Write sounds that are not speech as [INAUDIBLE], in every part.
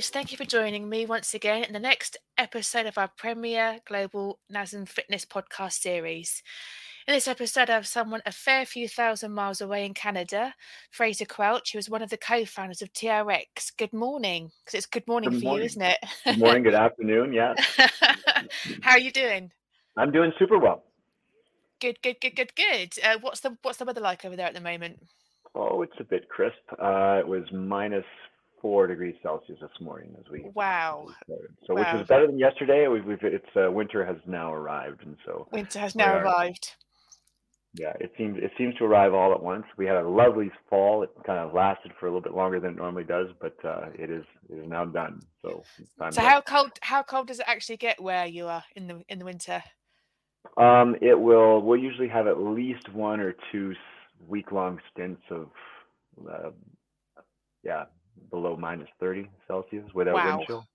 Guys, thank you for joining me once again in the next episode of our premier global NASM fitness podcast series. In this episode, I have someone a fair few thousand miles away in Canada, Fraser Quelch, who is one of the co founders of TRX. Good morning, because it's good morning Good for morning. you, isn't it? Good morning, good afternoon. Yeah, [LAUGHS] How are you doing? I'm doing super well. Good, good, good, good, good. Uh, what's the what's the weather like over there at the moment? Oh, it's a bit crisp. Uh, it was minus four degrees Celsius this morning as we Wow, started. So, which is better than yesterday. We've, we've it's uh, winter has now arrived, and so winter has now are- arrived. yeah, it seems it seems to arrive all at once. We had a lovely fall. It kind of lasted for a little bit longer than it normally does, but uh, it is it is now done. So it's So how cold how cold does it actually get where you are in the in the winter? Um, it will. We'll usually have at least one or two week long stints of, uh, yeah, below minus 30 Celsius without Wow. wind chill.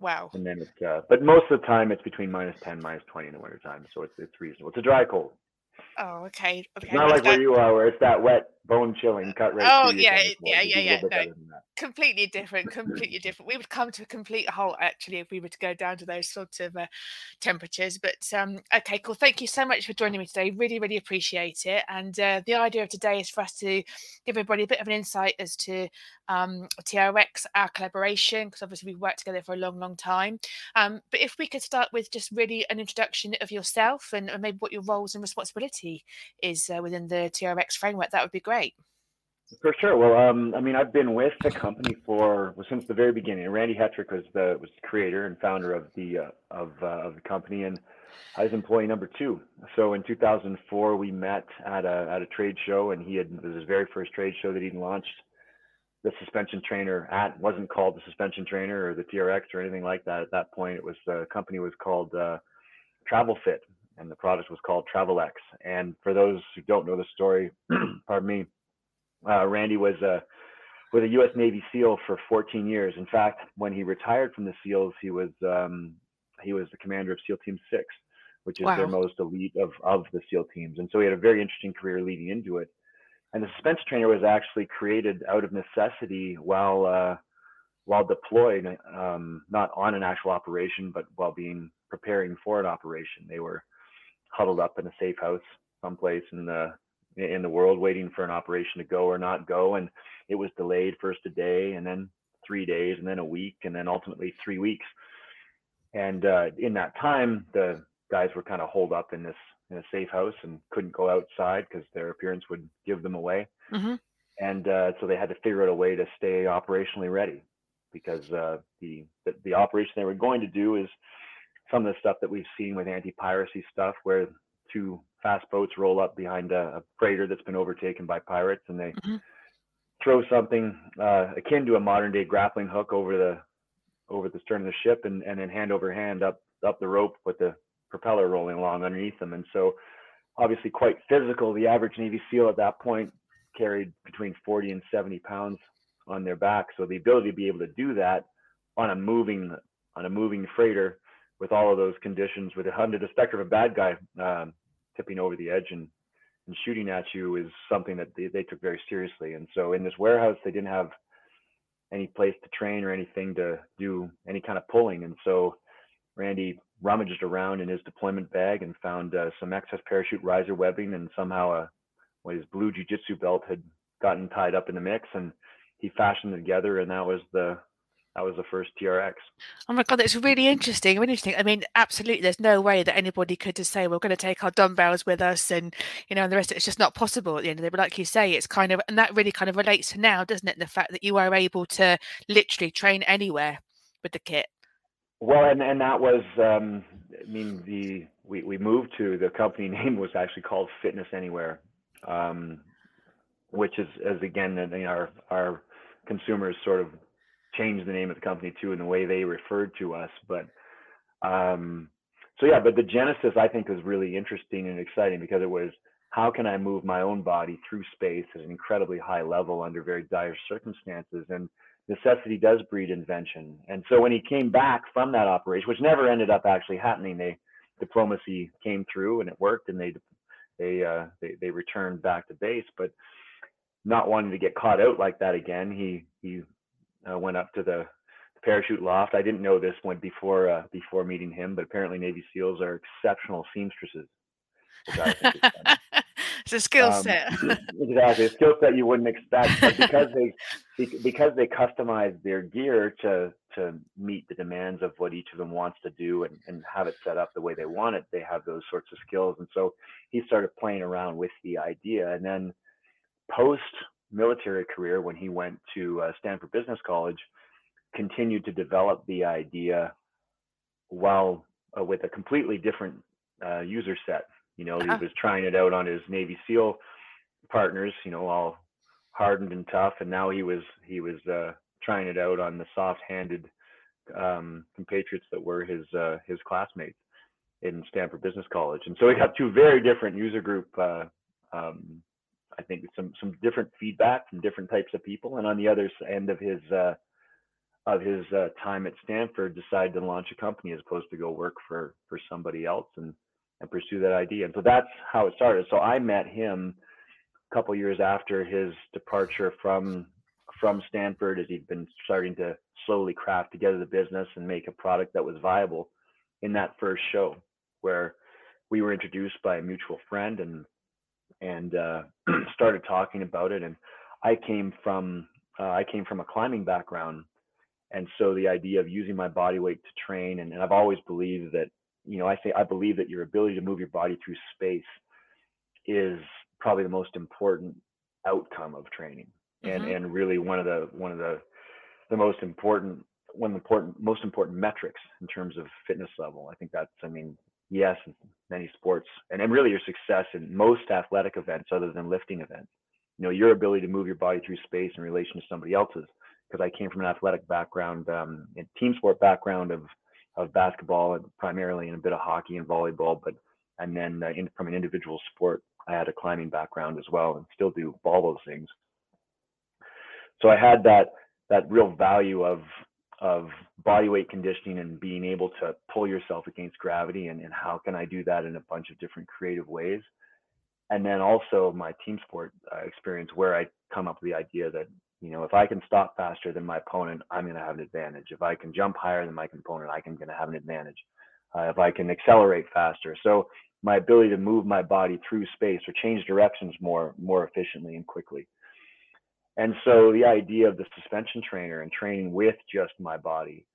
Wow. And then it's, uh, but most of the time it's between minus 10, minus 20 in the wintertime. So it's, it's reasonable. It's a dry cold. Oh, okay. Okay. It's not well, like that- where you are, where it's that wet, bone chilling, cut right Oh, yeah, yeah, yeah, yeah, no. better than that. completely different [LAUGHS] completely different we would come to a complete halt actually if we were to go down to those sorts of uh, temperatures but um okay cool thank you so much for joining me today really really appreciate it and uh, the idea of today is for us to give everybody a bit of an insight as to um trx our collaboration because obviously we've worked together for a long long time um but if we could start with just really an introduction of yourself and, and maybe what your roles and responsibility is uh, within the trx framework that would be great For sure. Well, um, I mean, I've been with the company for well, since the very beginning. Randy Hetrick was the was the creator and founder of the uh, of uh, of the company, and I was employee number two. So in 2004, we met at a at a trade show, and he had it was his very first trade show that he'd launched the suspension trainer at. Wasn't called the suspension trainer or the TRX or anything like that at that point. It was the company was called uh, Travel Fit, and the product was called Travel X. And for those who don't know the story, [CLEARS THROAT] pardon me uh, Randy was a with a U.S. Navy SEAL for 14 years. In fact, when he retired from the SEALs, he was um, he was the commander of SEAL Team Six, which is their most elite of of the SEAL teams. And so he had a very interesting career leading into it. And the suspension trainer was actually created out of necessity while uh, while deployed, um, not on an actual operation, but while being preparing for an operation. They were huddled up in a safe house someplace in the in the world waiting for an operation to go or not go. And it was delayed first a day and then three days and then a week and then ultimately three weeks. And uh, in that time the guys were kind of holed up in this in a safe house and couldn't go outside because their appearance would give them away. Hmm and uh, so they had to figure out a way to stay operationally ready because uh, the, the the operation they were going to do is some of the stuff that we've seen with anti-piracy stuff where two fast boats roll up behind a, a freighter that's been overtaken by pirates and they Mhm. throw something uh, akin to a modern day grappling hook over the over the stern of the ship and, and then hand over hand up up the rope with the propeller rolling along underneath them and so obviously quite physical the average navy seal at that point carried between 40 and 70 pounds on their back so the ability to be able to do that on a moving on a moving freighter with all of those conditions with under the specter of a bad guy um, tipping over the edge and, and shooting at you is something that they, they took very seriously. And so in this warehouse they didn't have any place to train or anything to do any kind of pulling. And so randy rummaged around in his deployment bag and found uh, some excess parachute riser webbing and somehow a what his blue jiu-jitsu belt had gotten tied up in the mix. And he fashioned it together and that was the that was the first trx Oh my god, that's really interesting. Really interesting. I mean, absolutely, there's no way that anybody could just say we're going to take our dumbbells with us, and you know, and the rest. It's just not possible at the end of the day. But like you say, it's kind of, and that really kind of relates to now, doesn't it? The fact that you are able to literally train anywhere with the kit. Well, and and that was, um, I mean, the we we moved to the company [LAUGHS] name was actually called Fitness Anywhere, um, which is as again, our our consumers sort of changed the name of the company too in the way they referred to us. But um, so yeah, but the genesis I think was really interesting and exciting because it was how can I move my own body through space at an incredibly high level under very dire circumstances and necessity does breed invention. And so when he came back from that operation, which never ended up actually happening, they diplomacy came through and it worked, and they they uh, they, they returned back to base. But not wanting to get caught out like that again, he he uh, went up to the parachute loft. I didn't know this one before uh, before meeting him, but apparently Navy SEALs are exceptional seamstresses. [LAUGHS] it's a skill um, set. [LAUGHS] exactly, a skill set you wouldn't expect, but because they [LAUGHS] because they customize their gear to to meet the demands of what each of them wants to do and, and have it set up the way they want it, they have those sorts of skills. And so he started playing around with the idea, and then post military career when he went to uh, Stanford Business College continued to develop the idea while uh, with a completely different uh, user set. You know, he was trying it out on his Navy SEAL partners, you know, all hardened and tough, and now he was he was uh, trying it out on the soft-handed um, compatriots that were his uh, his classmates in Stanford Business College. And so he got two very different user group. Uh, um, I think some some different feedback from different types of people, and on the other end of his uh, of his uh, time at Stanford decided to launch a company as opposed to go work for for somebody else and and pursue that idea. And so that's how it started. So I met him a couple years after his departure from from Stanford as he'd been starting to slowly craft together the business and make a product that was viable in that first show where we were introduced by a mutual friend and and uh, [CLEARS THROAT] started talking about it and I came from uh, I came from a climbing background. And so the idea of using my body weight to train and, and i've always believed that you know i say i believe that your ability to move your body through space is probably the most important outcome of training. And mm-hmm. and really one of the one of the the most important one of the important most important metrics in terms of fitness level. I think that's i mean yes many sports and, and really your success in most athletic events other than lifting events you know your ability to move your body through space in relation to somebody else's because I came from an athletic background, um, team sport background of of basketball and primarily and a bit of hockey and volleyball, but and then uh, in, from an individual sport, I had a climbing background as well, and still do all those things. So I had that that real value of of body weight conditioning and being able to pull yourself against gravity and, and how can I do that in a bunch of different creative ways. And then also my team sport uh, experience where I come up with the idea that you know, if I can stop faster than my opponent, I'm going to have an advantage. If I can jump higher than my opponent, I'm going to have an advantage. Uh, if I can accelerate faster, so my ability to move my body through space or change directions more more efficiently and quickly. And so the idea of the suspension trainer and training with just my body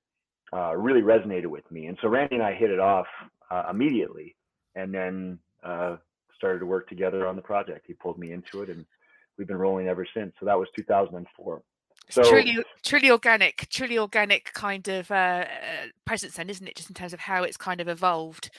uh, really resonated with me. And so Randy and I hit it off uh, immediately, and then uh, started to work together on the project. He pulled me into it, and we've been rolling ever since. So that was 2004. So truly, truly organic, truly organic kind of uh, uh, presence, then, isn't it? Just in terms of how it's kind of evolved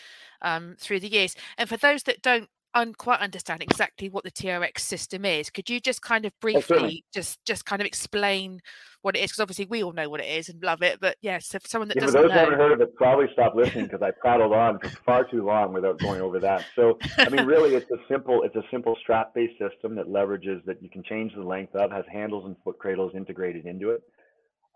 um, through the years. And for those that don't un- quite understand exactly what the TRX system is. Could you just kind of oh, briefly just just kind of explain what it is? Because obviously we all know what it is and love it, but yes, yeah, so someone that yeah, doesn't those know, who haven't heard of it, probably stop listening [LAUGHS] because I prattled on for far too long without going over that. So I mean, really, it's a simple it's a simple strap based system that leverages that you can change the length of, has handles and foot cradles integrated into it.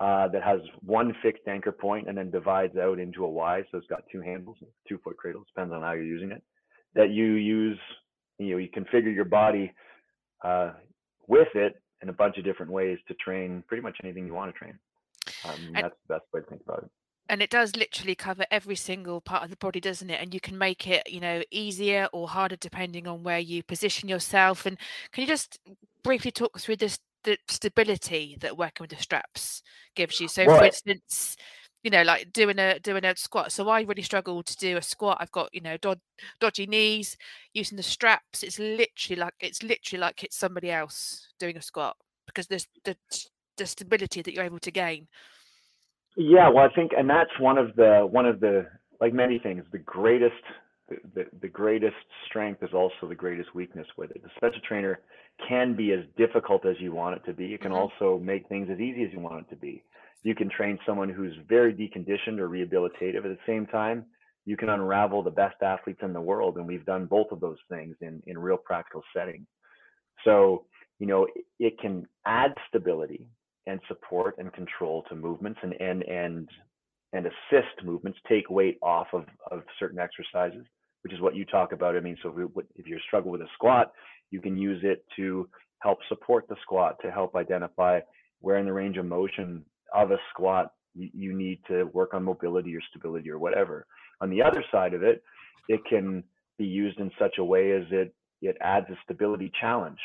Uh, that has one fixed anchor point and then divides out into a Y. So it's got two handles, two foot cradles, depends on how you're using it that you use you know you configure your body uh, with it in a bunch of different ways to train pretty much anything you want to train. Um, and, that's the best way to think about it. and it does literally cover every single part of the body doesn't it? And you can make it you know easier or harder depending on where you position yourself. And can you just briefly talk through this the stability that working with the straps gives you? So for instance you know, like doing a doing a squat. So I really struggle to do a squat. I've got you know dod- dodgy knees. Using the straps, it's literally like it's literally like it's somebody else doing a squat because there's the the stability that you're able to gain. Yeah, well, I think, and that's one of the one of the like many things. The greatest the, the greatest strength is also the greatest weakness with it. The suspension trainer can be as difficult as you want it to be. It can mm-hmm. also make things as easy as you want it to be you can train someone who's very deconditioned or rehabilitative at the same time you can unravel the best athletes in the world and we've done both of those things in in real practical settings so you know it can add stability and support and control to movements and and and and assist movements take weight off of of certain exercises which is what you talk about. I mean so if, if you're struggling with a squat you can use it to help support the squat to help identify where in the range of motion of a squat you, you need to work on mobility or stability or whatever. On the other side of it, it can be used in such a way as it it adds a stability challenge,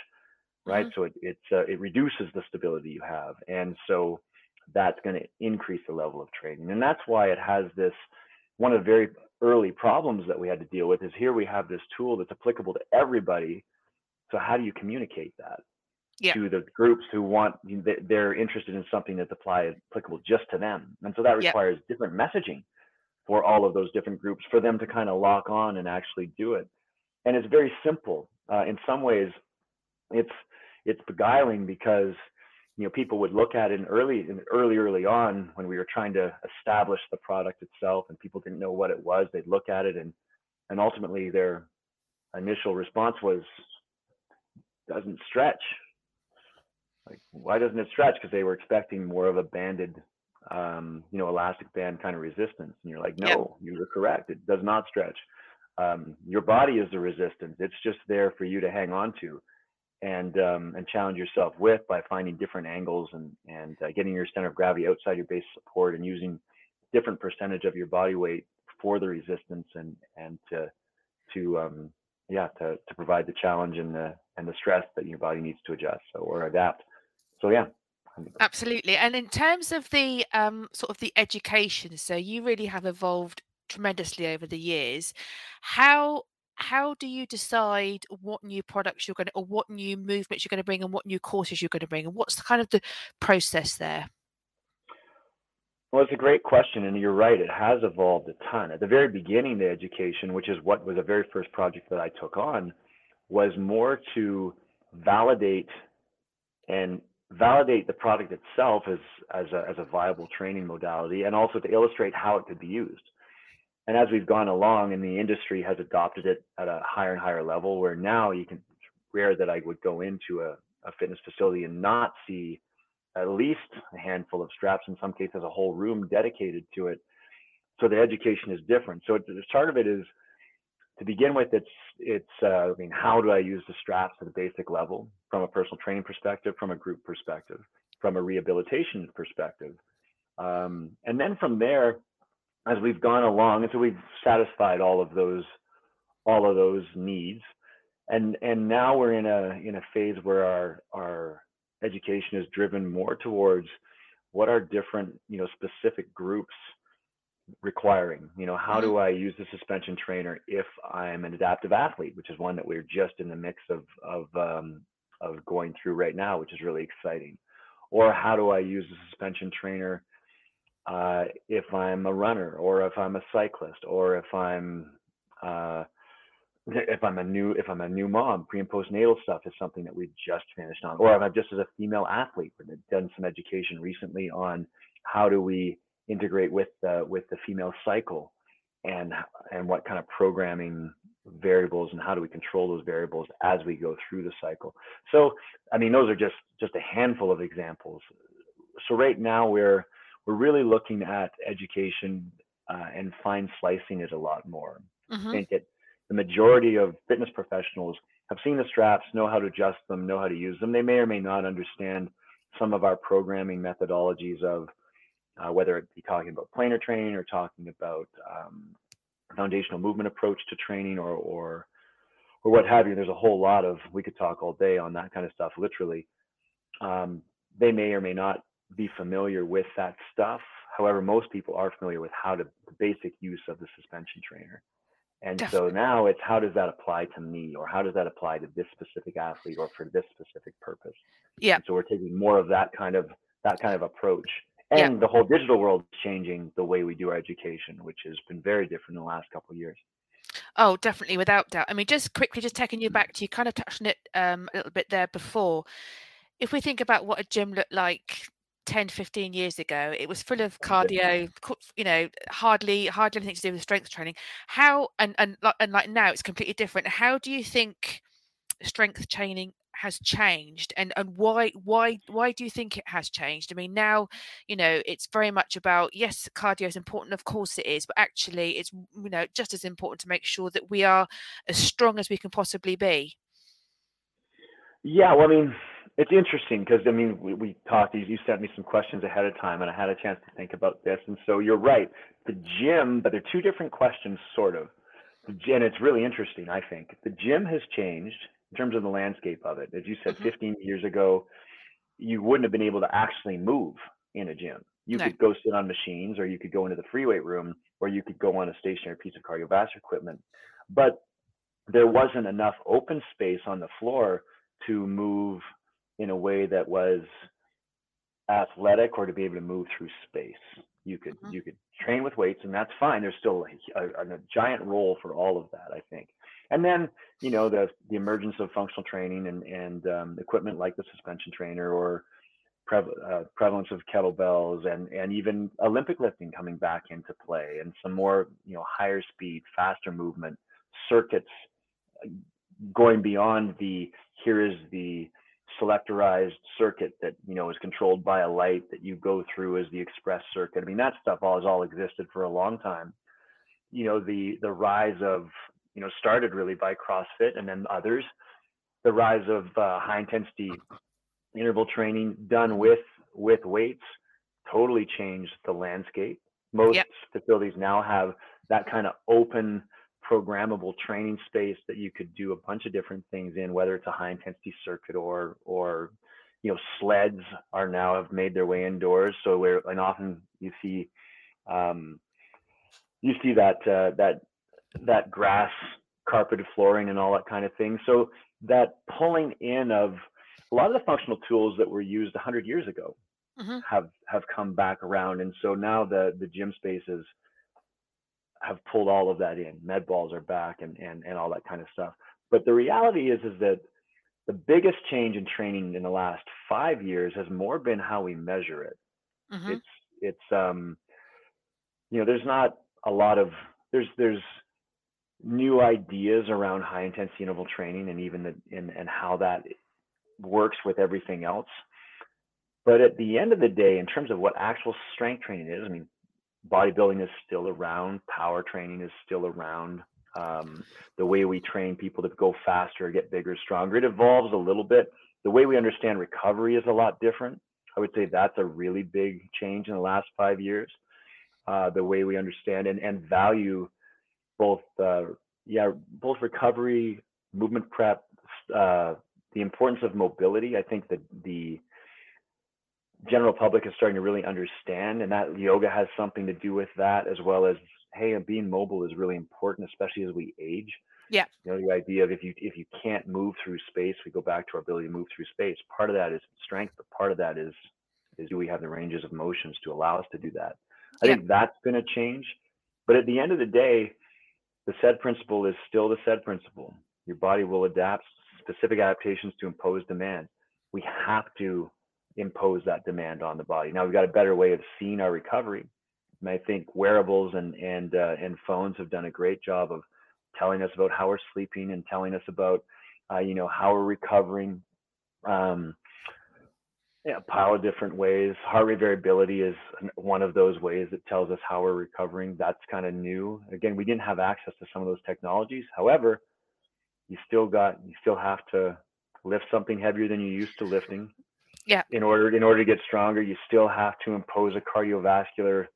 right? Mm-hmm. So it it's uh, it reduces the stability you have, and so that's going to increase the level of training, and that's why it has this. One of the very early problems that we had to deal with is here we have this tool that's applicable to everybody. So how do you communicate that? Yeah. to the groups who want they're interested in something that's apply, applicable just to them and so that requires yeah. different messaging for all of those different groups for them to kind of lock on and actually do it and it's very simple uh, in some ways it's it's beguiling because you know people would look at it in early in early early on when we were trying to establish the product itself and people didn't know what it was they'd look at it and and ultimately their initial response was doesn't stretch like why doesn't it stretch? Because they were expecting more of a banded um, you know elastic band kind of resistance. And you're like no yep. you were correct. It does not stretch. Um, your body is the resistance. It's just there for you to hang on to and um, and challenge yourself with by finding different angles and and uh, getting your center of gravity outside your base support and using different percentage of your body weight for the resistance and and to to um, yeah to to provide the challenge and the and the stress that your body needs to adjust so, or adapt so yeah absolutely and in terms of the um, sort of the education so you really have evolved tremendously over the years how how do you decide what new products you're going to or what new movements you're going to bring and what new courses you're going to bring and what's the kind of the process there well, it's a great question, and you're right. It has evolved a ton. At the very beginning, the education, which is what was the very first project that I took on, was more to validate and validate the product itself as as a, as a viable training modality and also to illustrate how it could be used. And as we've gone along and the industry has adopted it at a higher and higher level where now you can rare that i would go into a, a fitness facility and not see at least a handful of straps in some cases a whole room dedicated to it. So the education is different. So it, part of it is to begin with, it's it's uh, I mean, how do I use the straps at a basic level from a personal training perspective, from a group perspective, from a rehabilitation perspective, um, and then from there, as we've gone along, and so we've satisfied all of those all of those needs, and and now we're in a in a phase where our our education is driven more towards what are different you know specific groups requiring you know how do mm-hmm. i use the suspension trainer if i'm an adaptive athlete which is one that we're just in the mix of of um, of going through right now which is really exciting or how do i use the suspension trainer uh, if i'm a runner or if i'm a cyclist or if i'm uh, if i'm a new if i'm a new mom pre and postnatal stuff is something that we just finished on or if i'm just as a female athlete we've done some education recently on how do we integrate with the with the female cycle and and what kind of programming variables and how do we control those variables as we go through the cycle. So i mean those are just just a handful of examples. So right now we're we're really looking at education uh, and fine slicing it a lot more. Mm-hmm. i think that the majority of fitness professionals have seen the straps know how to adjust them know how to use them. They may or may not understand some of our programming methodologies of uh, whether it be talking about planar training or talking about um, foundational movement approach to training or, or or what have you. There's a whole lot of we could talk all day on that kind of stuff. Literally, um, they may or may not be familiar with that stuff. However, most people are familiar with how to the basic use of the suspension trainer. And Definitely. so now it's how does that apply to me, or how does that apply to this specific athlete, or for this specific purpose? Yeah. And so we're taking more of that kind of that kind of approach and yeah. the whole digital world is changing the way we do our education, which has been very different in the last couple of years. Oh, definitely, without doubt. I mean, just quickly, just taking you back to you kind of touched on it um, a little bit there before. If we think about what a gym looked like 10 15 years ago it was full of cardio you know hardly hardly anything to do with strength training how and and and like now it's completely different how do you think strength training has changed and and why why why do you think it has changed i mean now you know it's very much about yes cardio is important of course it is but actually it's you know just as important to make sure that we are as strong as we can possibly be yeah well i mean it's interesting because I mean we, we talked. You sent me some questions ahead of time, and I had a chance to think about this. And so you're right. The gym, but they're two different questions, sort of. And it's really interesting. I think the gym has changed in terms of the landscape of it. As you said, mm-hmm. 15 years ago, you wouldn't have been able to actually move in a gym. You no. could go sit on machines, or you could go into the free weight room, or you could go on a stationary piece of cardiovascular equipment. But there wasn't enough open space on the floor to move in a way that was athletic or to be able to move through space. You could mm-hmm. you could train with weights, and that's fine. There's still a, a, a, giant role for all of that, I think. And then you know the the emergence of functional training and and um, equipment like the suspension trainer or pre- uh, prevalence of kettlebells and and even Olympic lifting coming back into play and some more you know higher speed, faster movement circuits uh, going beyond the here is the selectorized circuit that you know is controlled by a light that you go through as the express circuit. I mean that stuff all has all existed for a long time. You know the the rise of you know started really by CrossFit and then others. The rise of uh, high intensity interval training done with with weights totally changed the landscape. Most yep. facilities now have that kind of open programmable training space that you could do a bunch of different things in, whether it's a high intensity circuit or or you know sleds are now have made their way indoors. So where and often you see um, you see that uh, that that grass carpeted flooring and all that kind of thing. So that pulling in of a lot of the functional tools that were used 100 years ago mm-hmm. have have come back around, and so now the the gym spaces have pulled all of that in. Med balls are back and and and all that kind of stuff. But the reality is is that the biggest change in training in the last five years has more been how we measure it. Mm-hmm. It's it's um you know there's not a lot of there's there's new ideas around high intensity interval training and even the and, and how that works with everything else. But at the end of the day, in terms of what actual strength training is, I mean, bodybuilding is still around, power training is still around. Um, the way we train people to go faster, get bigger, stronger, it evolves a little bit. The way we understand recovery is a lot different. I would say that's a really big change in the last five years. Uh, the way we understand and, and value both, uh, yeah, both recovery, movement prep, uh, the importance of mobility. I think that the general public is starting to really understand and that yoga has something to do with that as well as hey being mobile is really important especially as we age yeah you know the idea of if you if you can't move through space we go back to our ability to move through space part of that is strength but part of that is is do we have the ranges of motions to allow us to do that i yeah. think that's going to change but at the end of the day the SAID principle is still the SAID principle your body will adapt specific adaptations to impose demand we have to impose that demand on the body. Now we've got a better way of seeing our recovery. And I think wearables and and uh, and phones have done a great job of telling us about how we're sleeping and telling us about uh, you know how we're recovering. Um, yeah, a pile of different ways. Heart rate variability is one of those ways that tells us how we're recovering. That's kind of new. Again, we didn't have access to some of those technologies. However, you still got you still have to lift something heavier than you used to lifting yeah. In order in order to get stronger, you still have to impose a cardiovascular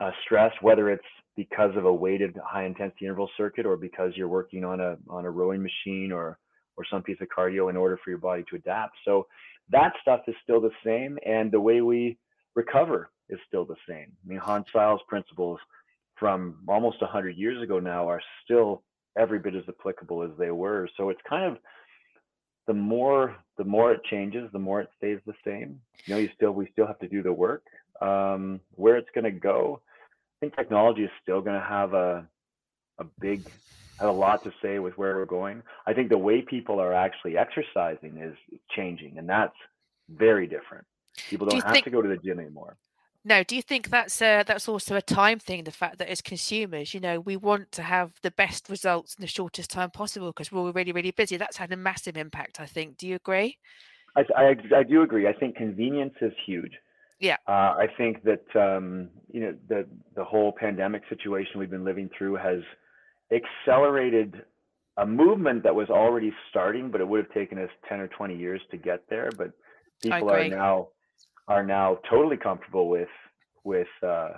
uh, stress, whether it's because of a weighted high intensity interval circuit or because you're working on a on a rowing machine or or some piece of cardio in order for your body to adapt. So that stuff is still the same, and the way we recover is still the same. I mean, Hans Selye's principles from almost 100 years ago now are still every bit as applicable as they were. So it's kind of the more the more it changes, the more it stays the same. You know, you still we still have to do the work. Um, where it's going to go, I think technology is still going to have a a big have a lot to say with where we're going. I think the way people are actually exercising is changing, and that's very different. People don't do have think, to go to the gym anymore. No, do you think that's a, that's also a time thing? The fact that as consumers, you know, we want to have the best results in the shortest time possible because we're all really, really busy. That's had a massive impact, I think. Do you agree? I, I, I do agree. I think convenience is huge. Yeah. Uh, I think that um, you know the the whole pandemic situation we've been living through has accelerated a movement that was already starting, but it would have taken us 10 or 20 years to get there. But people are now are now totally comfortable with with uh,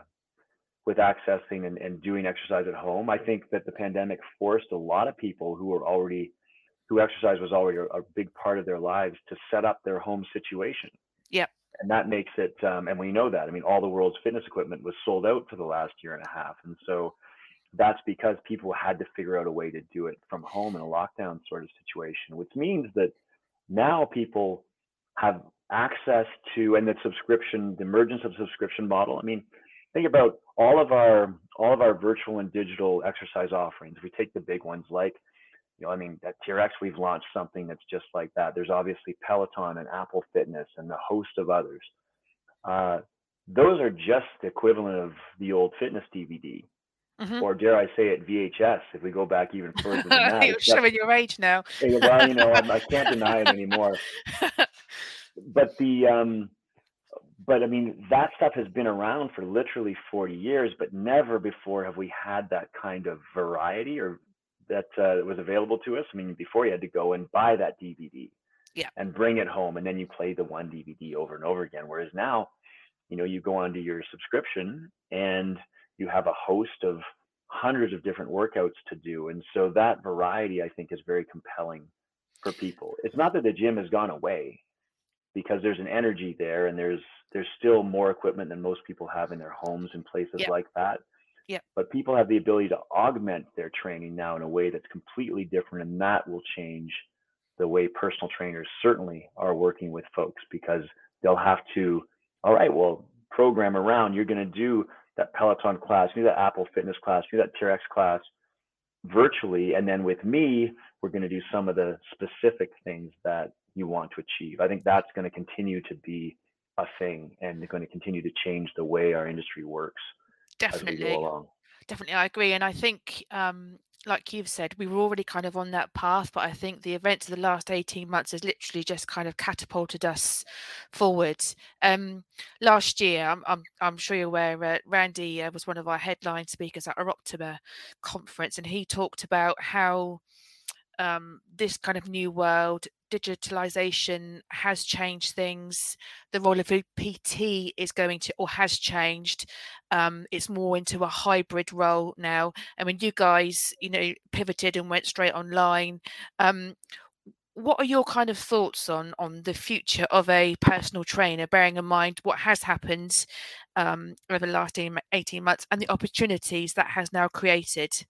with accessing and, and doing exercise at home. I think that the pandemic forced a lot of people who were already who exercise was already a, a big part of their lives to set up their home situation. Yep. And that makes it, um, and we know that. I mean, all the world's fitness equipment was sold out for the last year and a half, and so that's because people had to figure out a way to do it from home in a lockdown sort of situation, which means that now people have access to and the subscription, the emergence of subscription model. I mean, think about all of our all of our virtual and digital exercise offerings. We take the big ones like, you know, I mean, at TRX we've launched something that's just like that. There's obviously Peloton and Apple Fitness and a host of others. Uh, those are just the equivalent of the old fitness DVD Mm-hmm. or dare I say it, VHS. If we go back even [LAUGHS] further than that, you're showing your age now. [LAUGHS] well, you know, I, I [LAUGHS] can't deny it anymore. but the, um, but I mean, that stuff has been around for literally 40 years, but never before have we had that kind of variety or that uh, was available to us. I mean, before you had to go and buy that DVD, yeah, and bring it home, and then you play the one DVD over and over again. Whereas now, you know, you go onto your subscription and you have a host of hundreds of different workouts to do. And so that variety, I think, is very compelling for people. It's not that the gym has gone away because there's an energy there and there's there's still more equipment than most people have in their homes and places yep. like that. Yeah. But people have the ability to augment their training now in a way that's completely different and that will change the way personal trainers certainly are working with folks because they'll have to all right, well, program around you're going to do that Peloton class, do that Apple Fitness class, do that TRX class virtually. And then with me, we're going to do some of the specific things that you want to achieve. I think that's going to continue to be a thing and going to continue to change the way our industry works. Definitely. Definitely, I agree. And I think um, like you've said, we were already kind of on that path, but I think the events of the last 18 months has literally just kind of catapulted us forward. Um, last year, I'm, I'm, I'm sure you're aware, uh, Randy uh, was one of our headline speakers at our Optima conference, and he talked about how um, this kind of new world digitalization has changed things. The role of pt is going to or has changed. Um, it's more into a hybrid role now. I mean you guys you know pivoted and went straight online um, what are your kind of thoughts on on the future of a personal trainer bearing in mind what has happened um, over the last 18 months and the opportunities that has now created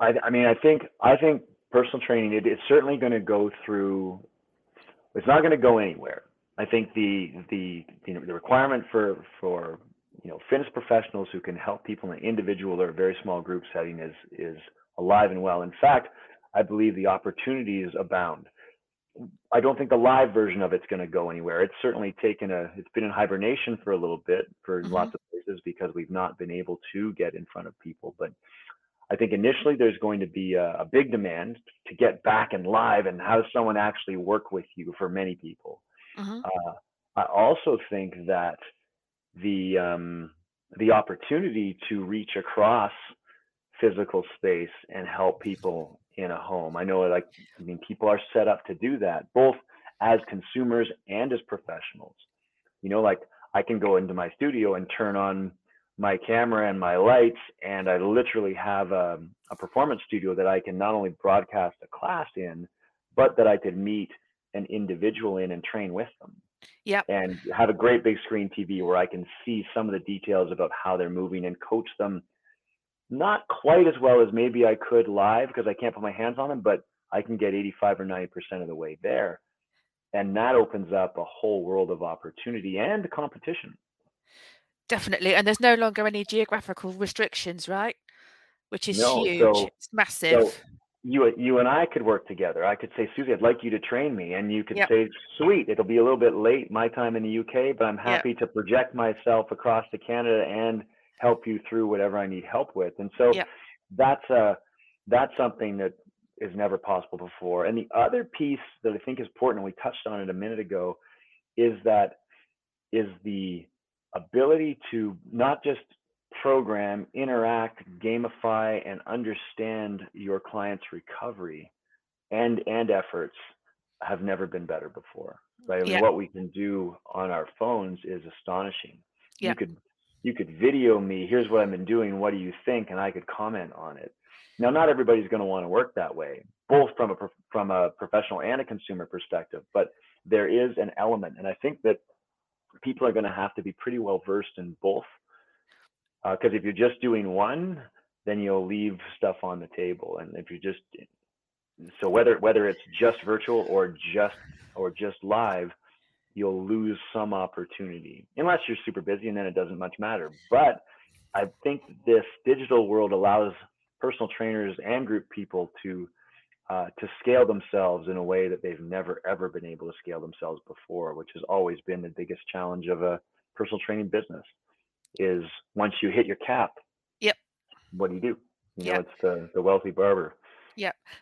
I, I mean, I think I think personal training it, it's certainly going to go through. It's not going to go anywhere. I think the the you know the requirement for for you know fitness professionals who can help people in an individual or very small group setting is is alive and well. In fact, I believe the opportunities abound. I don't think the live version of it's going to go anywhere. It's certainly taken a, it's been in hibernation for a little bit for mm-hmm. lots of places because we've not been able to get in front of people. But I think initially there's going to be a, a, big demand to get back and live and have someone actually work with you for many people. Mm-hmm. Uh, I also think that the um, the opportunity to reach across physical space and help people in a home. I know, like, I mean, people are set up to do that, both as consumers and as professionals. You know, like I can go into my studio and turn on my camera and my lights, and I literally have a, a, performance studio that I can not only broadcast a class in, but that I could meet an individual in and train with them. Yeah. And have a great big screen TV where I can see some of the details about how they're moving and coach them. Not quite as well as maybe I could live because I can't put my hands on them, but I can get 85 or 90% of the way there. And that opens up a whole world of opportunity and competition. Definitely. And there's no longer any geographical restrictions, right? Which is no, huge. So, it's massive. So you you and I could work together. I could say, Susie, I'd like you to train me, and you could yep. say, Sweet, it'll be a little bit late my time in the UK, but I'm happy yep. to project myself across to Canada and help you through whatever I need help with. And so yep. that's uh that's something that is never possible before. And the other piece that I think is important, and we touched on it a minute ago, is that is the ability to not just program, interact, gamify, and understand your client's recovery and and efforts have never been better before. Right? Yeah. what we can do on our phones is astonishing. Yeah. You could you could video me. Here's what I've been doing. What do you think? And I could comment on it. Now, not everybody's going to want to work that way, both from a from a professional and a consumer perspective. But there is an element, and I think that people are going to have to be pretty well versed in both. Uh, because if you're just doing one, then you'll leave stuff on the table. And if you're just so whether whether it's just virtual or just or just live, you'll lose some opportunity unless you're super busy, and then it doesn't much matter. But I think this digital world allows personal trainers and group people to uh, to scale themselves in a way that they've never ever been able to scale themselves before, which has always been the biggest challenge of a personal training business. Is once you hit your cap, Yep. what do you do? You know, it's the the wealthy barber.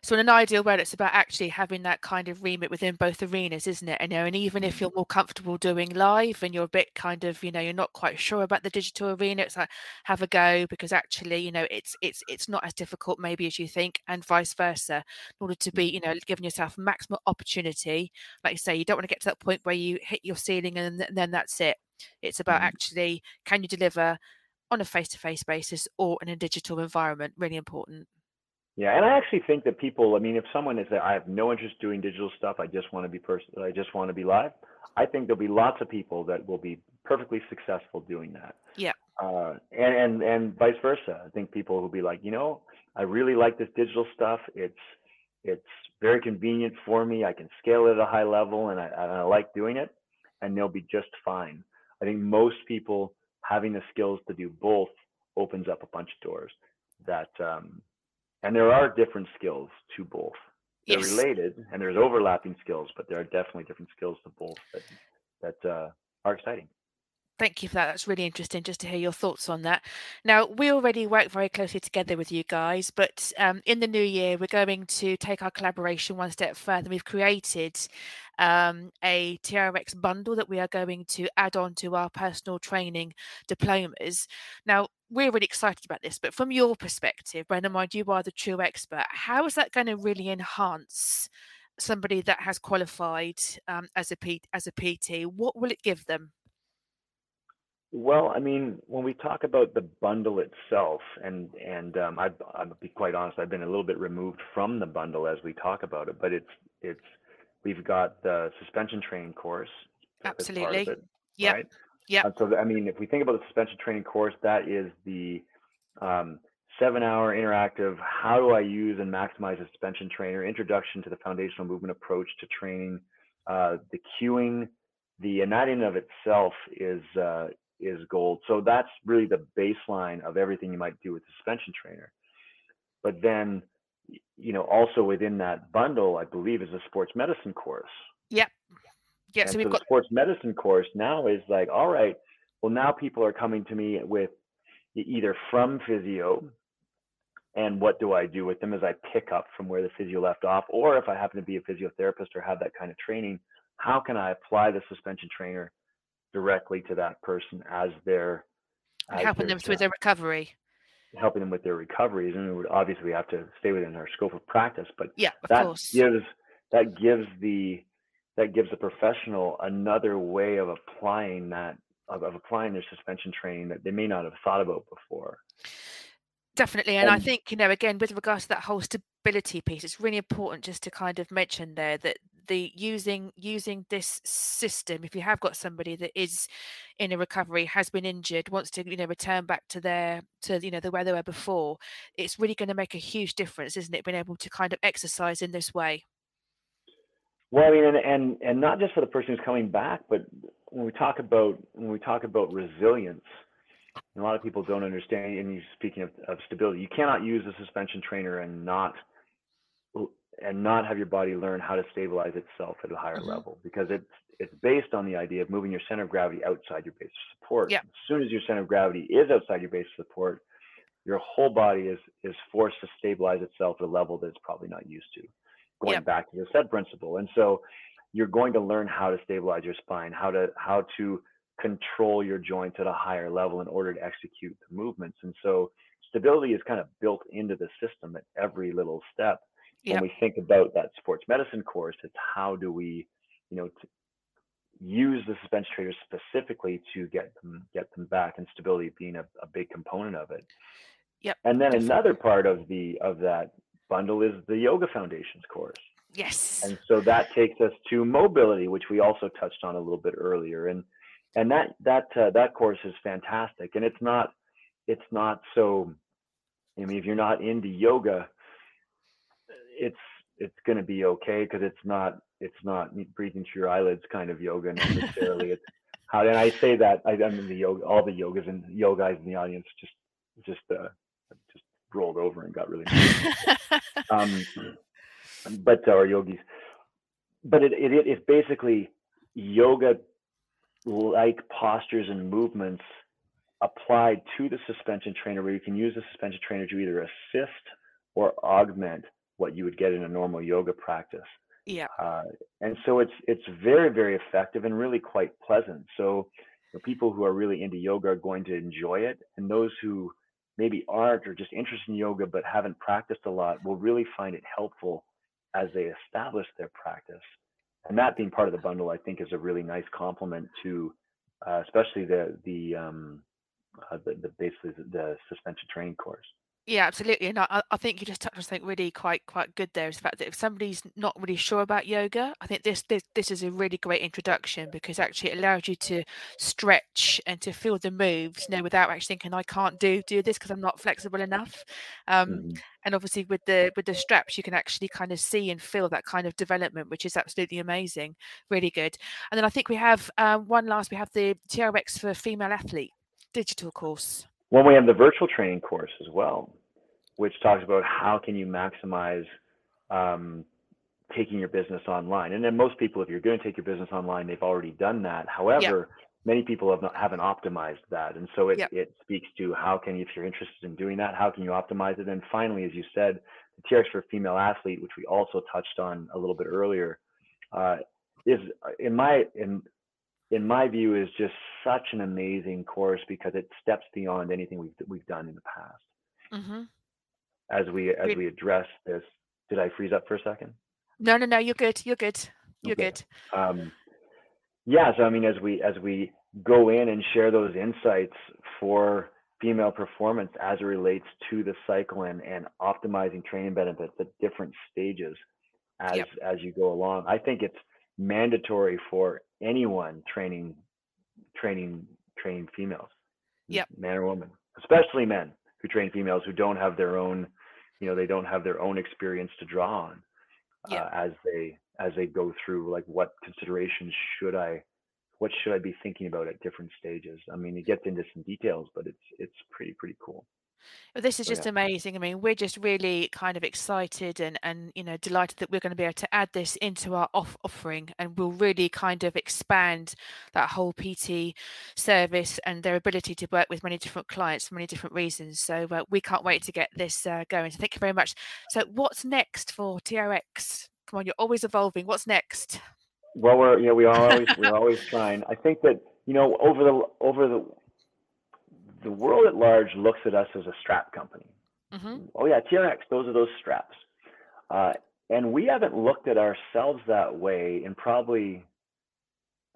So in an ideal world, it's about actually having that kind of remit within both arenas, isn't it? You uh, know, and even if you're mm-hmm. more comfortable doing live and you're a bit kind of, you know, you're not quite sure about the digital arena, it's like have a go because actually, you know, it's it's it's not as difficult maybe as you think, and vice versa. In order to be, mm-hmm. you know, giving yourself maximum opportunity, like you say, you don't want to get to that point where you hit your ceiling and th- then that's it. It's about Mhm. actually can you deliver on a face-to-face basis or in a digital environment? Really important. Yeah, and I actually think that people, I mean, if someone is that I have no interest doing digital stuff, I just want to be person, I just want to be live. I think there'll be lots of people that will be perfectly successful doing that. Yeah. Uh, and and and vice versa. I think people will be like, you know, I really like this digital stuff. It's it's very convenient for me. I can scale it at a high level, and I and I like doing it. And they'll be just fine. I think most people having the skills to do both opens up a bunch of doors. That um, and there are different skills to both. They're Yes. related, and there's overlapping skills, but there are definitely different skills to both that that uh, are exciting. Thank you for that. That's really interesting just to hear your thoughts on that. Now, we already work very closely together with you guys, but um, in the new year, we're going to take our collaboration one step further. We've created um, a TRX bundle that we are going to add on to our personal training diplomas. Now, we're really excited about this, but from your perspective, Brendan, mind you are the true expert, how is that going to really enhance somebody that has qualified um, as a P- as a PT? What will it give them? Well, I mean, when we talk about the bundle itself, and and um, I, I'll be quite honest, I've been a little bit removed from the bundle as we talk about it, but it's it's we've got the suspension training course. of Absolutely. it, Yep. right? Yep. And so, I mean, if we think about the suspension training course, that is the um, seven-hour interactive. How do I use and maximize a suspension trainer? Introduction to the foundational movement approach to training. Uh, the cueing, the and that in of itself is uh, is gold. So that's really the baseline of everything you might do with the suspension trainer. But then, you know, also within that bundle, I believe, is a sports medicine course. Yeah, And so we've got sports medicine course now is like, all right, well now people are coming to me with either from physio, hmm. and what do I do with them as I pick up from where the physio left off, or if I happen to be a physiotherapist or have that kind of training, how can I apply the suspension trainer directly to that person as they're as helping they're them through their recovery. helping them with their recoveries, and we would obviously have to stay within our scope of practice, but Yeah, of that course. gives that gives the that gives the professional another way of applying that of, of applying their suspension training that they may not have thought about before. Definitely. And I think, you know, again, with regards to that whole stability piece, it's really important just to kind of mention there that the using using this system, if you have got somebody that is in a recovery, has been injured, wants to, you know, return back to their to, you know, the where they were before, it's really going to make a huge difference, isn't it? Being able to kind of exercise in this way. Well, I mean, and, and and not just for the person who's coming back, but when we talk about when we talk about resilience, a lot of people don't understand. And you speaking of, of stability, you cannot use a suspension trainer and not and not have your body learn how to stabilize itself at a higher Mhm. level because it's it's based on the idea of moving your center of gravity outside your base of support. Yeah. As soon as your center of gravity is outside your base of support, your whole body is is forced to stabilize itself at a level that it's probably not used to. Going Yeah. back to the SAID principle, and so you're going to learn how to stabilize your spine, how to how to control your joints at a higher level in order to execute the movements. And so stability is kind of built into the system at every little step. When we think about that sports medicine course, it's how do we, you know, use the suspension trainers specifically to get them get them back, and stability being a, a big component of it. Yep. And then another part of the of that bundle is the yoga foundations course. Yes. And so that takes us to mobility, which we also touched on a little bit earlier. And and that that uh, that course is fantastic. And it's not it's not so. I mean, if you're not into yoga, it's it's going to be okay because it's not it's not breathing through your eyelids kind of yoga necessarily. [LAUGHS] it's how and I say that I, I mean the yoga all the yogas and yoga guys in the audience just just uh, just rolled over and got really [LAUGHS] um, but our yogis. But it, it it's basically yoga like postures and movements applied to the suspension trainer where you can use the suspension trainer to either assist or augment what you would get in a normal yoga practice. Yeah. Uh, and so it's it's very very effective and really quite pleasant. So the people who are really into yoga are going to enjoy it and those who maybe aren't or just interested in yoga but haven't practiced a lot will really find it helpful as they establish their practice. And that being part of the bundle, I think, is a really nice complement to, uh, especially the the, um, uh, the the basically the suspension training course. Yeah, absolutely. And I, I think you just touched on something really quite quite good there is the fact that if somebody's not really sure about yoga, I think this this this is a really great introduction because actually it allows you to stretch and to feel the moves, you know, without actually thinking I can't do do this because I'm not flexible enough. Um, mm-hmm. and obviously with the with the straps, you can actually kind of see and feel that kind of development, which is absolutely amazing, really good. And then I think we have um, one last. We have the TRX for female athlete digital course. Well, we have the virtual training course as well, which talks about how can you maximize um, taking your business online. And then most people, if you're going to take your business online, they've already done that. However, yep. many people have not, haven't optimized that, and so it yep. it speaks to how can if you're interested in doing that, how can you optimize it? And finally, as you said, the TRX for female athlete, which we also touched on a little bit earlier, uh, is in my in in my view, is just such an amazing course because it steps beyond anything we've we've done in the past. Mm-hmm. As we as we address this, did I freeze up for a second? No, no, no. You're good. You're good. You're okay. good. Um, yeah. So I mean, as we as we go in and share those insights for female performance as it relates to the cycle and, and optimizing training benefits at different stages as yep. as you go along. I think it's mandatory for anyone training training training females yep. man or woman especially men who train females who don't have their own you know they don't have their own experience to draw on yep. uh, as they as they go through like what considerations should i what should i be thinking about at different stages? I mean it gets into some details but it's it's pretty pretty cool this is just yeah. amazing. I mean, we're just really kind of excited and and you know delighted that we're going to be able to add this into our off offering, and we'll really kind of expand that whole PT service and their ability to work with many different clients for many different reasons. So uh, we can't wait to get this uh, going. So thank you very much. So what's next for TRX? Come on, you're always evolving. What's next? Well, we're you know we are always we're always trying. I think that you know over the over the the world at large looks at us as a strap company. Mm-hmm. Oh yeah, TRX, those are those straps. Uh, and we haven't looked at ourselves that way in probably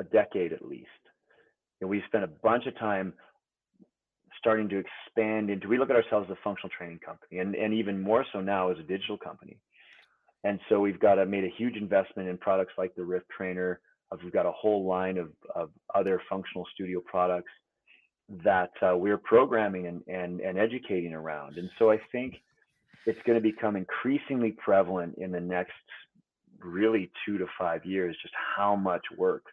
a decade at least. And we spent a bunch of time starting to expand into. We look at ourselves as a functional training company, and and even more so now as a digital company. And so we've got a, made a huge investment in products like the Rip Trainer. We've got a whole line of, of other functional studio products that uh, we're programming and, and, and educating around. And so I think it's going to become increasingly prevalent in the next really two to five years, just how much work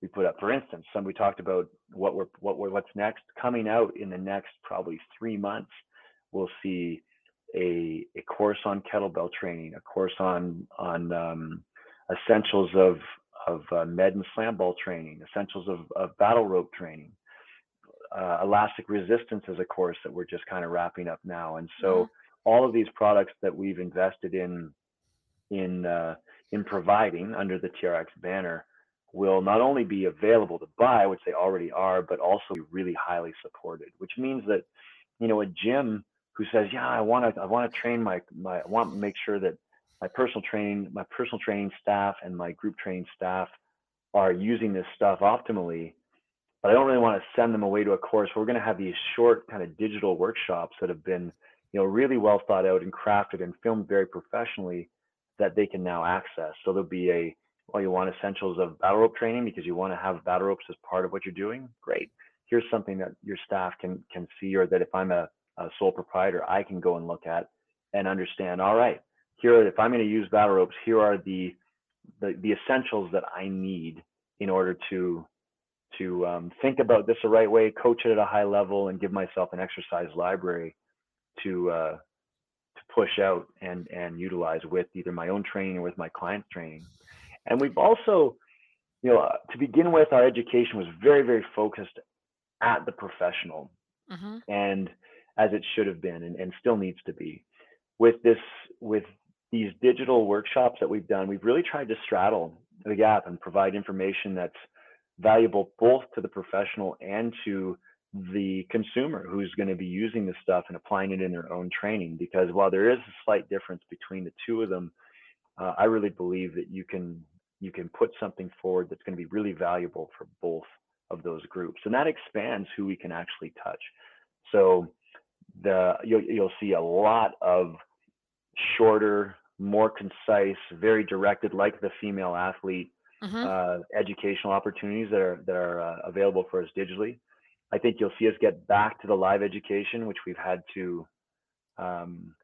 we put up. For instance, some we talked about what we're what we're what's next coming out in the next probably three months. We'll see a a course on kettlebell training, a course on on um, essentials of of uh, med and slam ball training, essentials of, of battle rope training, uh, elastic resistance is a course that we're just kind of wrapping up now. And so mm-hmm. all of these products that we've invested in in uh, in providing under the TRX banner will not only be available to buy, which they already are, but also be really highly supported, which means that, you know, a gym who says, yeah, I want to, I want to train my, my, I want to make sure that my personal training, my personal training staff and my group training staff are using this stuff optimally, but I don't really want to send them away to a course. We're going to have these short kind of digital workshops that have been, you know, really well thought out and crafted and filmed very professionally that they can now access. So there'll be a, well, you want essentials of battle rope training because you want to have battle ropes as part of what you're doing. Great. Here's something that your staff can can see, or that if I'm a, a sole proprietor, I can go and look at and understand. All right, here, if I'm going to use battle ropes, here are the the, the essentials that I need in order to to um, think about this the right way, coach it at a high level, and give myself an exercise library to uh, to push out and and utilize with either my own training or with my clients' training. And we've also, you know, uh, to begin with, our education was very very focused at the professional, mm-hmm. and as it should have been, and, and still needs to be. With this, with these digital workshops that we've done, we've really tried to straddle the gap and provide information that's valuable both to the professional and to the consumer who's going to be using this stuff and applying it in their own training. Because while there is a slight difference between the two of them, uh, I really believe that you can you can put something forward that's going to be really valuable for both of those groups, and that expands who we can actually touch. So the you'll you'll see a lot of shorter more concise, very directed, like the female athlete mm-hmm. uh, educational opportunities that are that are uh, available for us digitally. I think you'll see us get back to the live education, which we've had to, um,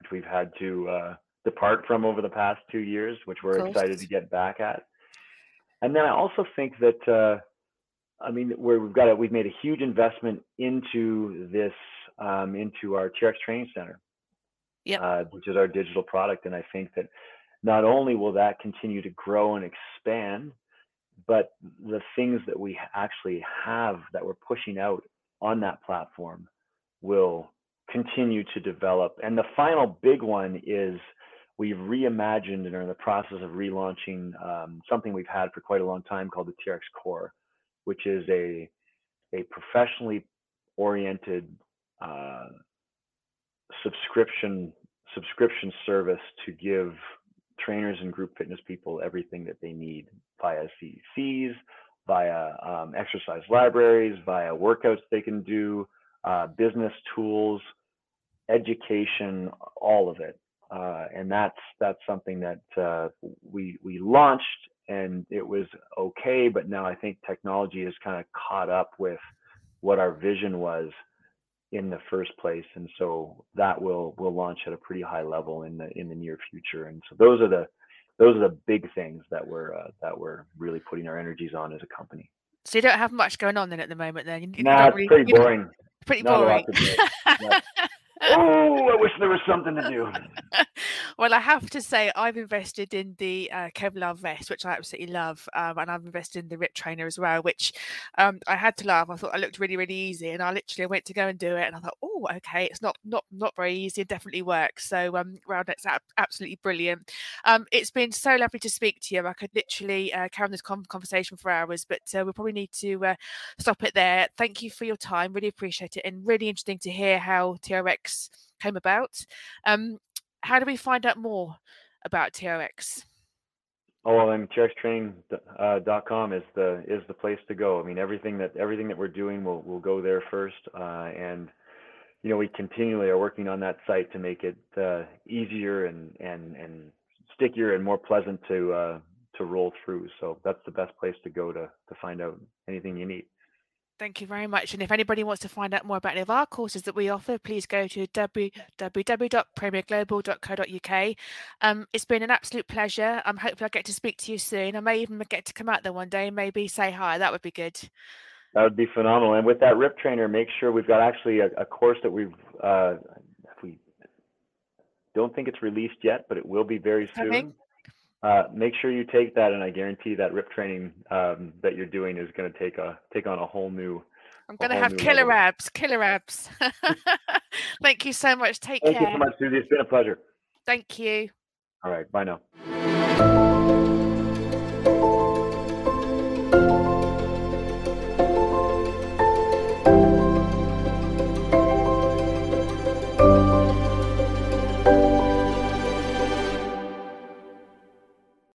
which we've had to uh, depart from over the past two years, which we're excited to get back at. And then I also think that, uh, I mean, where we've got a, we've made a huge investment into this, um, into our TRX training center yep. uh, which is our digital product. And I think that not only will that continue to grow and expand, but the things that we actually have that we're pushing out on that platform will continue to develop. And the final big one is we've reimagined and are in the process of relaunching um, something we've had for quite a long time called the TRX Core, which is a a professionally oriented uh, subscription subscription service to give trainers and group fitness people everything that they need via CECs, via um, exercise libraries, via workouts they can do, uh, business tools, education, all of it. Uh, and that's that's something that uh, we we launched and it was okay, but now I think technology has kind of caught up with what our vision was in the first place and so that will will launch at a pretty high level in the in the near future. And so those are the those are the big things that we're uh, that we're really putting our energies on as a company. So you don't have much going on then at the moment then? You, nah, it's really, pretty boring. Pretty boring. [LAUGHS] oh, I wish there was something to do. Well, I have to say, I've invested in the uh, Kevlar vest, which I absolutely love, um, and I've invested in the Rip Trainer as well, which um, I had to laugh. I thought I looked really, really easy, and I literally went to go and do it, and I thought, oh, okay, it's not not not very easy. It definitely works. So, um, well, that's absolutely brilliant. Um, it's been so lovely to speak to you. I could literally uh, carry on this conversation for hours, but uh, we'll probably need to uh, stop it there. Thank you for your time. Really appreciate it, and really interesting to hear how TRX came about. Um, how do we find out more about TRX? Oh TRXtraining.com uh, is the is the place to go. I mean, everything that everything that we're doing will will go there first, uh, and you know we continually are working on that site to make it uh, easier and and and stickier and more pleasant to uh, to roll through. So that's the best place to go to to find out anything you need. Thank you very much. And if anybody wants to find out more about any of our courses that we offer, please go to www.premierglobal.co.uk. Um, it's been an absolute pleasure. I'm hoping I get to speak to you soon. I may even get to come out there one day and maybe say hi. That would be good. That would be phenomenal. And with that RIP trainer, make sure we've got actually a, a course that we've uh, we don't think it's released yet, but it will be very soon. Uh, make sure you take that, and I guarantee that rip training um, that you're doing is going to take a take on a whole new. I'm going to have killer level. abs, killer abs. [LAUGHS] Thank you so much. Take Thank care. Thank you so much, Susie. It's been a pleasure. Thank you. All right. Bye now.